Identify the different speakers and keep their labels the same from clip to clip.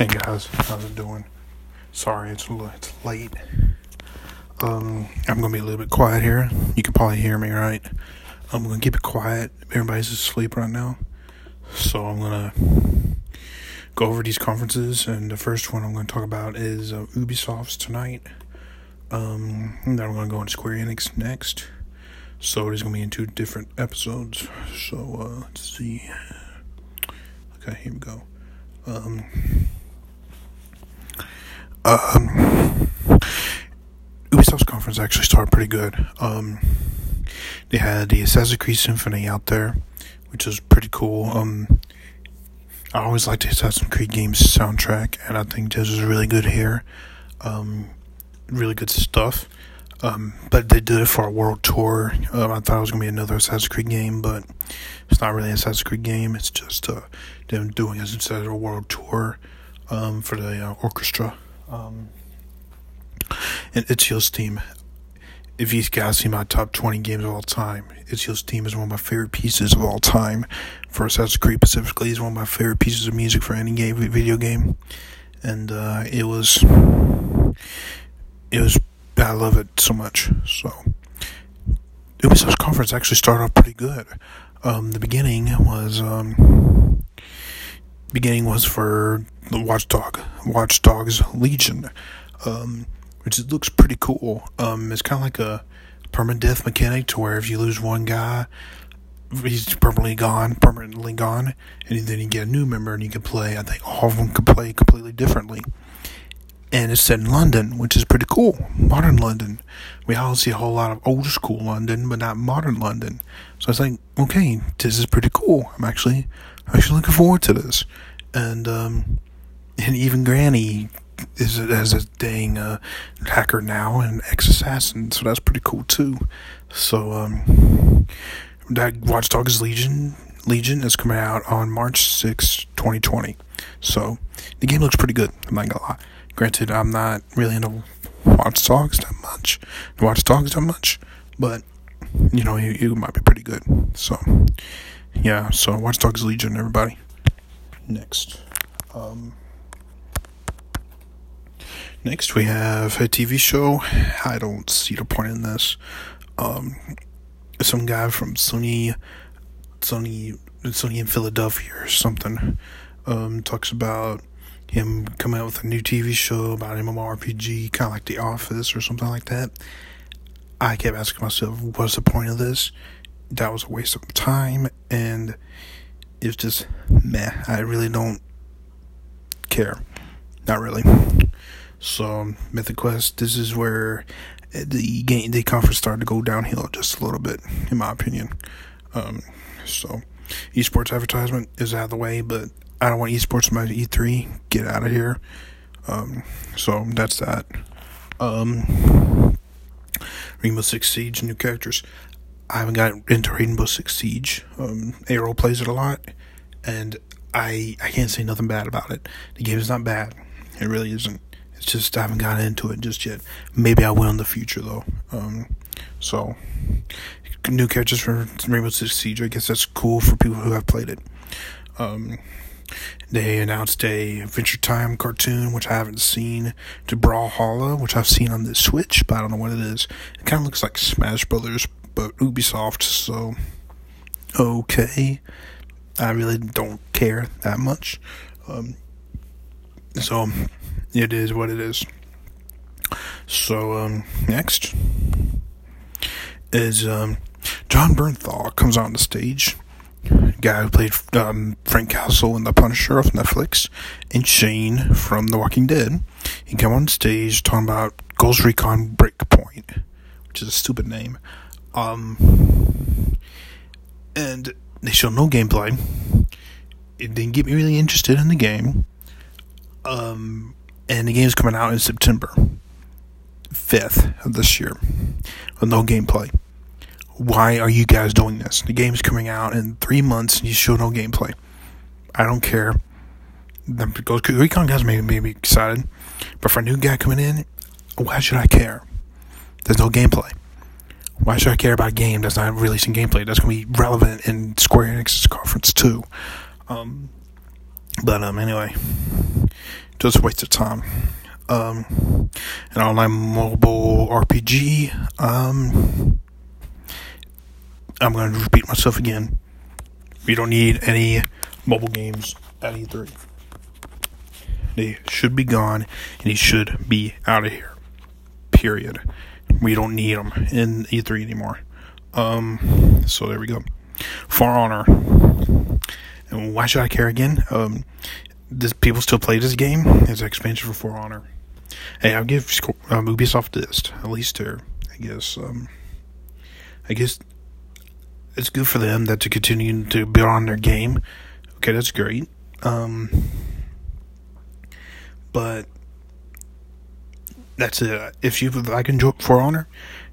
Speaker 1: Hey guys, how's it doing? Sorry, it's it's late. Um, I'm gonna be a little bit quiet here. You can probably hear me, right? I'm gonna keep it quiet. Everybody's asleep right now, so I'm gonna go over these conferences. And the first one I'm gonna talk about is uh, Ubisoft's tonight. Um, then I'm gonna go into Square Enix next. So it is gonna be in two different episodes. So uh, let's see. Okay, here we go. Um, um, Ubisoft's conference actually started pretty good. Um, they had the Assassin's Creed Symphony out there, which was pretty cool. Um, I always liked the Assassin's Creed games soundtrack, and I think this is really good here. Um, really good stuff. Um, but they did it for a world tour. Um, I thought it was gonna be another Assassin's Creed game, but it's not really an Assassin's Creed game. It's just uh, them doing as instead of a world tour um, for the uh, orchestra. Um, and Ezio's theme. If you guys see my top 20 games of all time, Ezio's theme is one of my favorite pieces of all time. For Assassin's Creed specifically, is one of my favorite pieces of music for any game, video game. And uh, it was, it was, I love it so much. So, Ubisoft's conference actually started off pretty good. Um, the beginning was, um, beginning was for the Watchdog, Watch Dogs Legion, um, which looks pretty cool. Um, it's kind of like a permadeath mechanic to where if you lose one guy, he's permanently gone, permanently gone, and then you get a new member and you can play. I think all of them can play completely differently. And it's set in London, which is pretty cool. Modern London. We all see a whole lot of old school London, but not modern London. So I was like, okay, this is pretty cool. I'm actually, actually looking forward to this. And um, and even Granny is as a dang uh, hacker now and ex assassin, so that's pretty cool too. So um, that Watch Dogs Legion Legion is coming out on March 6, 2020. So the game looks pretty good. I'm not gonna lie. Granted, I'm not really into Watch Dogs that much. Watch Dogs that much, but you know, it, it might be pretty good. So yeah, so Watch Dogs Legion, everybody. Next. Um, next, we have a TV show. I don't see the point in this. Um, some guy from Sony, Sony, Sony in Philadelphia or something, um, talks about him coming out with a new TV show about MMORPG, kind of like The Office or something like that. I kept asking myself, what's the point of this? That was a waste of time, and it's just meh. I really don't care. Not really. So Mythic Quest, this is where the game, the conference started to go downhill just a little bit, in my opinion. Um, so esports advertisement is out of the way, but I don't want esports in my E3. Get out of here. Um, so that's that. Um, Rainbow Six Siege new characters. I haven't got into Rainbow Six Siege. Um, Arrow plays it a lot, and I I can't say nothing bad about it. The game is not bad. It really isn't. It's just I haven't gotten into it just yet. Maybe I will in the future though. Um, so new characters for Rainbow Six Siege. I guess that's cool for people who have played it. Um, they announced a Adventure Time cartoon, which I haven't seen, to Brawlhalla, which I've seen on the Switch, but I don't know what it is. It kind of looks like Smash Brothers, but Ubisoft, so okay. I really don't care that much. Um, so it is what it is. So um, next is um, Jon Bernthal comes on the stage. Guy who played um, Frank Castle in The Punisher of Netflix, and Shane from The Walking Dead. He came on stage talking about Ghost Recon Breakpoint, which is a stupid name. Um, and they showed no gameplay. It didn't get me really interested in the game. Um, and the game's coming out in September 5th of this year with no gameplay. Why are you guys doing this? The game's coming out in three months and you show no gameplay. I don't care. The Recon guys may be excited, but for a new guy coming in, why should I care? There's no gameplay. Why should I care about a game that's not releasing gameplay? That's going to be relevant in Square Enix's conference too. Um, but um, anyway, just waste of time. Um, an online mobile RPG. Um, I'm going to repeat myself again. We don't need any mobile games at E3. They should be gone, and he should be out of here. Period. We don't need them in E3 anymore. Um, so there we go. For Honor. And why should I care again? Um, does people still play this game as an expansion for For Honor. Hey, I'll give um, Ubisoft this. At least there, I guess. Um, I guess it's good for them that to continue to build on their game. Okay, that's great. Um, but that's it. If you like enjoy For Honor,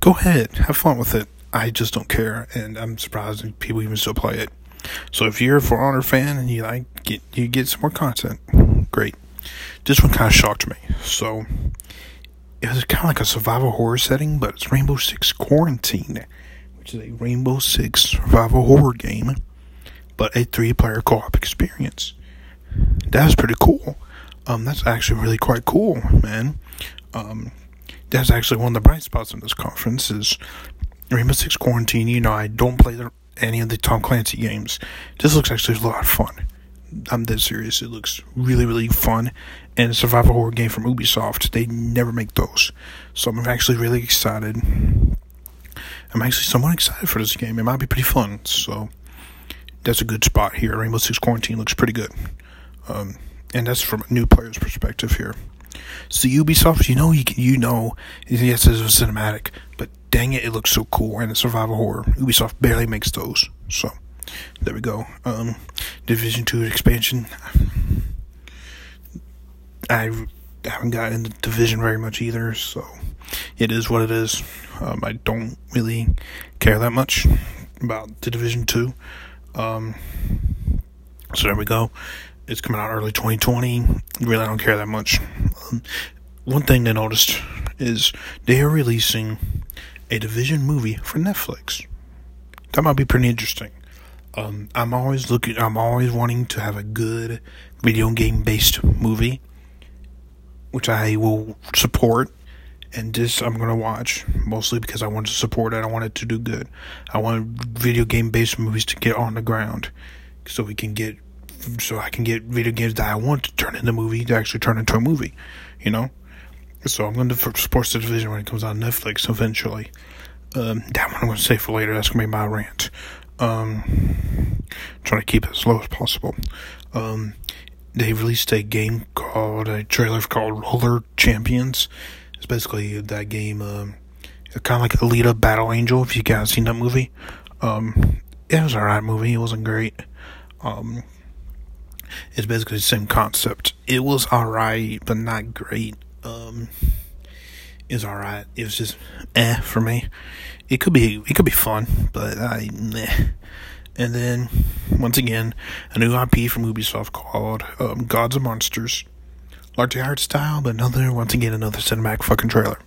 Speaker 1: go ahead, have fun with it. I just don't care, and I'm surprised people even still play it. So if you're a For Honor fan and you like get you get some more content, great. This one kind of shocked me. So it was kind of like a survival horror setting, but it's Rainbow Six Quarantine, which is a Rainbow Six survival horror game, but a three-player co-op experience. That's pretty cool. Um, that's actually really quite cool, man. Um, that's actually one of the bright spots in this conference is Rainbow Six Quarantine. You know, I don't play the, any of the Tom Clancy games. This looks actually a lot of fun. I'm dead serious. It looks really, really fun. And a survival horror game from Ubisoft. They never make those. So I'm actually really excited. I'm actually somewhat excited for this game. It might be pretty fun. So that's a good spot here. Rainbow Six Quarantine looks pretty good. Um, and that's from a new player's perspective here. So Ubisoft, you know, you, you know, yes, it's a cinematic, but dang it, it looks so cool. And a survival horror. Ubisoft barely makes those. So there we go. Um, Division Two expansion. I haven't gotten into Division very much either, so it is what it is. Um, I don't really care that much about the Division Two. Um, so there we go. It's coming out early 2020. Really, I don't care that much. Um, one thing I noticed is they are releasing a Division movie for Netflix. That might be pretty interesting. Um, I'm always looking. I'm always wanting to have a good video game based movie, which I will support. And this I'm gonna watch mostly because I want to support it. I want it to do good. I want video game based movies to get on the ground, so we can get, so I can get video games that I want to turn into a movie to actually turn into a movie. You know. So I'm going to support the division when it comes on Netflix eventually. Um, that one I'm going to save for later. That's going to be my rant. Um, trying to keep it as low as possible. Um, they released a game called a trailer called Roller Champions. It's basically that game, um, kind of like Alita Battle Angel. If you guys seen that movie, um, it was alright movie. It wasn't great. Um, it's basically the same concept. It was alright, but not great. Um, it's alright. It was just eh for me it could be it could be fun, but I meh. And then once again, a new IP from Ubisoft called um, Gods and Monsters, largely art style, but another once again another cinematic fucking trailer.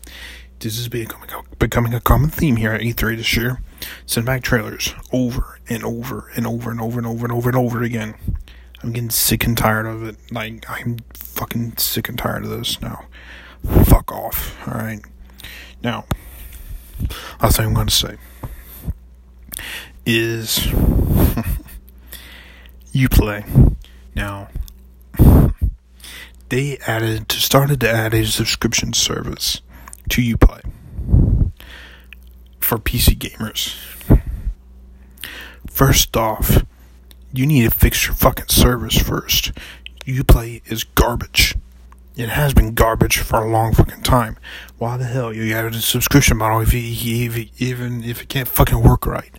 Speaker 1: This is becoming a, becoming a common theme here at E3 this year. Cinematic trailers over and over and over and over and over and over and over again. I'm getting sick and tired of it. Like I'm fucking sick and tired of this now. Fuck off. All right. Now, last thing I'm going to say is Uplay. Now, they added started to add a subscription service to Uplay for PC gamers. First off, you need to fix your fucking service first. Uplay is garbage. It has been garbage for a long fucking time. Why the hell you added a subscription model if you, if you, even if it can't fucking work right?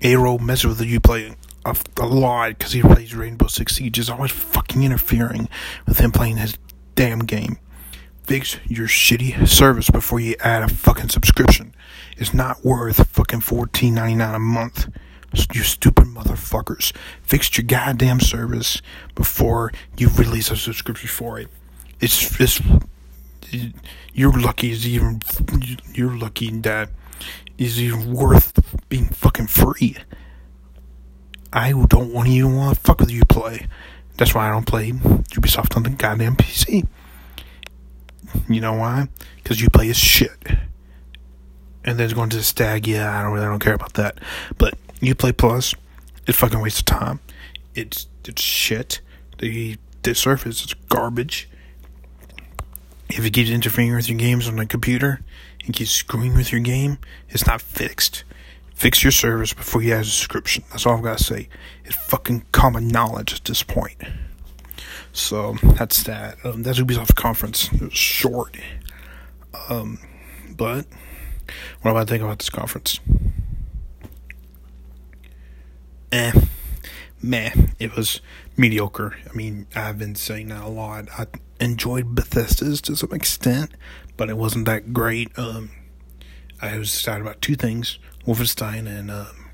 Speaker 1: Aero messes with the Uplay a, a lot because he plays Rainbow Six Siege is always fucking interfering with him playing his damn game. Fix your shitty service before you add a fucking subscription. It's not worth fucking fourteen ninety nine a month. You stupid motherfuckers. Fix your goddamn service before you release a subscription for it it's it's you're lucky is even you're lucky that is even worth being fucking free. I don't want even want to fuck with Uplay. That's why I don't play Ubisoft on the goddamn PC. You know why? Because Uplay as shit. And then it's going to stag, yeah, I don't really don't care about that. But Uplay Plus, it's fucking waste of time. It's it's shit. The the surface is garbage. If it keeps interfering with your games on the computer and keeps screwing with your game, it's not fixed. Fix your service before you add a subscription. That's all I've got to say. It's fucking common knowledge at this point. So that's that. Um, that's Ubisoft conference. It was short. Um, but what do I think about this conference? Eh, meh. It was mediocre. I mean, I've been saying that a lot. I enjoyed Bethesda's to some extent, but it wasn't that great. Um, I was excited about two things: Wolfenstein and um,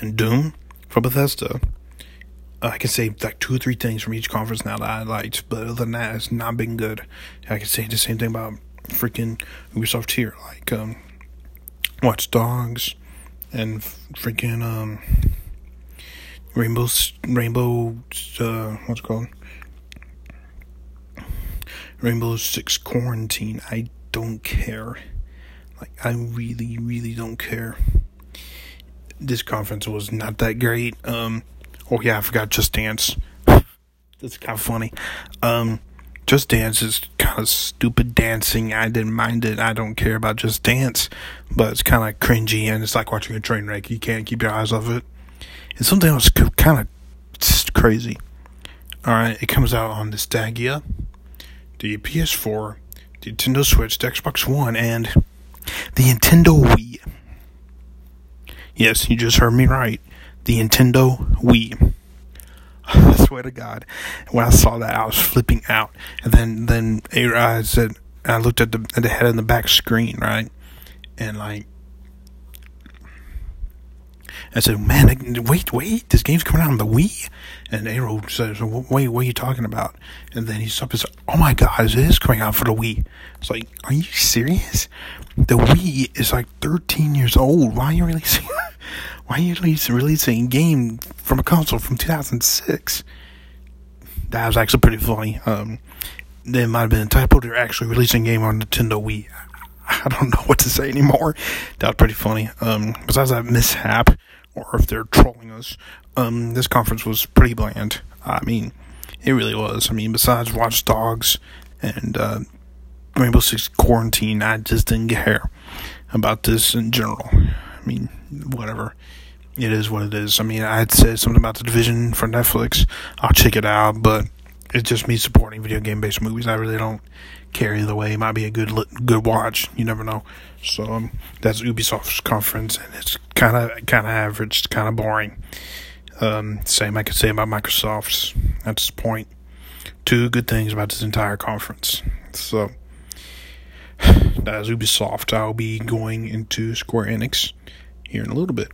Speaker 1: and Doom for Bethesda. I can say like two or three things from each conference now that I liked, but other than that, it's not been good. I can say the same thing about freaking Ubisoft here, like um, Watch Dogs and freaking um, Rainbow Rainbow uh, what's it called Rainbow Six Quarantine. I don't care. Like I really, really don't care. This conference was not that great. Um, Oh yeah, I forgot Just Dance. That's kind of funny. Um, Just Dance is kind of stupid dancing. I didn't mind it. I don't care about Just Dance, but it's kind of cringy and it's like watching a train wreck. You can't keep your eyes off it. And something else kind of crazy. All right, it comes out on the Stadia, the PS4, the Nintendo Switch, the Xbox One, and the Nintendo Wii. Yes, you just heard me right the Nintendo Wii. I swear to God, when I saw that, I was flipping out. And then, then I said, I looked at the at the head of the back screen, right, and like, I said, "Man, wait, wait, this game's coming out on the Wii." And Arrow says, "Wait, what are you talking about?" And then he stopped and said, "Oh my God, it is coming out for the Wii." It's like, are you serious? The Wii is like 13 years old. Why are you releasing? Why are you releasing a game from a console from 2006? That was actually pretty funny. Um, there might have been typo. They're actually releasing a game on Nintendo Wii. I don't know what to say anymore. That was pretty funny. Um, besides that mishap, or if they're trolling us, um, this conference was pretty bland. I mean, it really was. I mean, besides Watch Dogs and uh, Rainbow Six Quarantine, I just didn't care about this in general. I mean, whatever. It is what it is. I mean, I'd said something about the division for Netflix. I'll check it out, but it's just me supporting video game based movies. I really don't care either way. It might be a good good watch. You never know. So um, that's Ubisoft's conference, and it's kind of kind of average. It's kind of boring. Um, same I could say about Microsoft's at this point. Two good things about this entire conference. So is Ubisoft. I'll be going into Square Enix here in a little bit.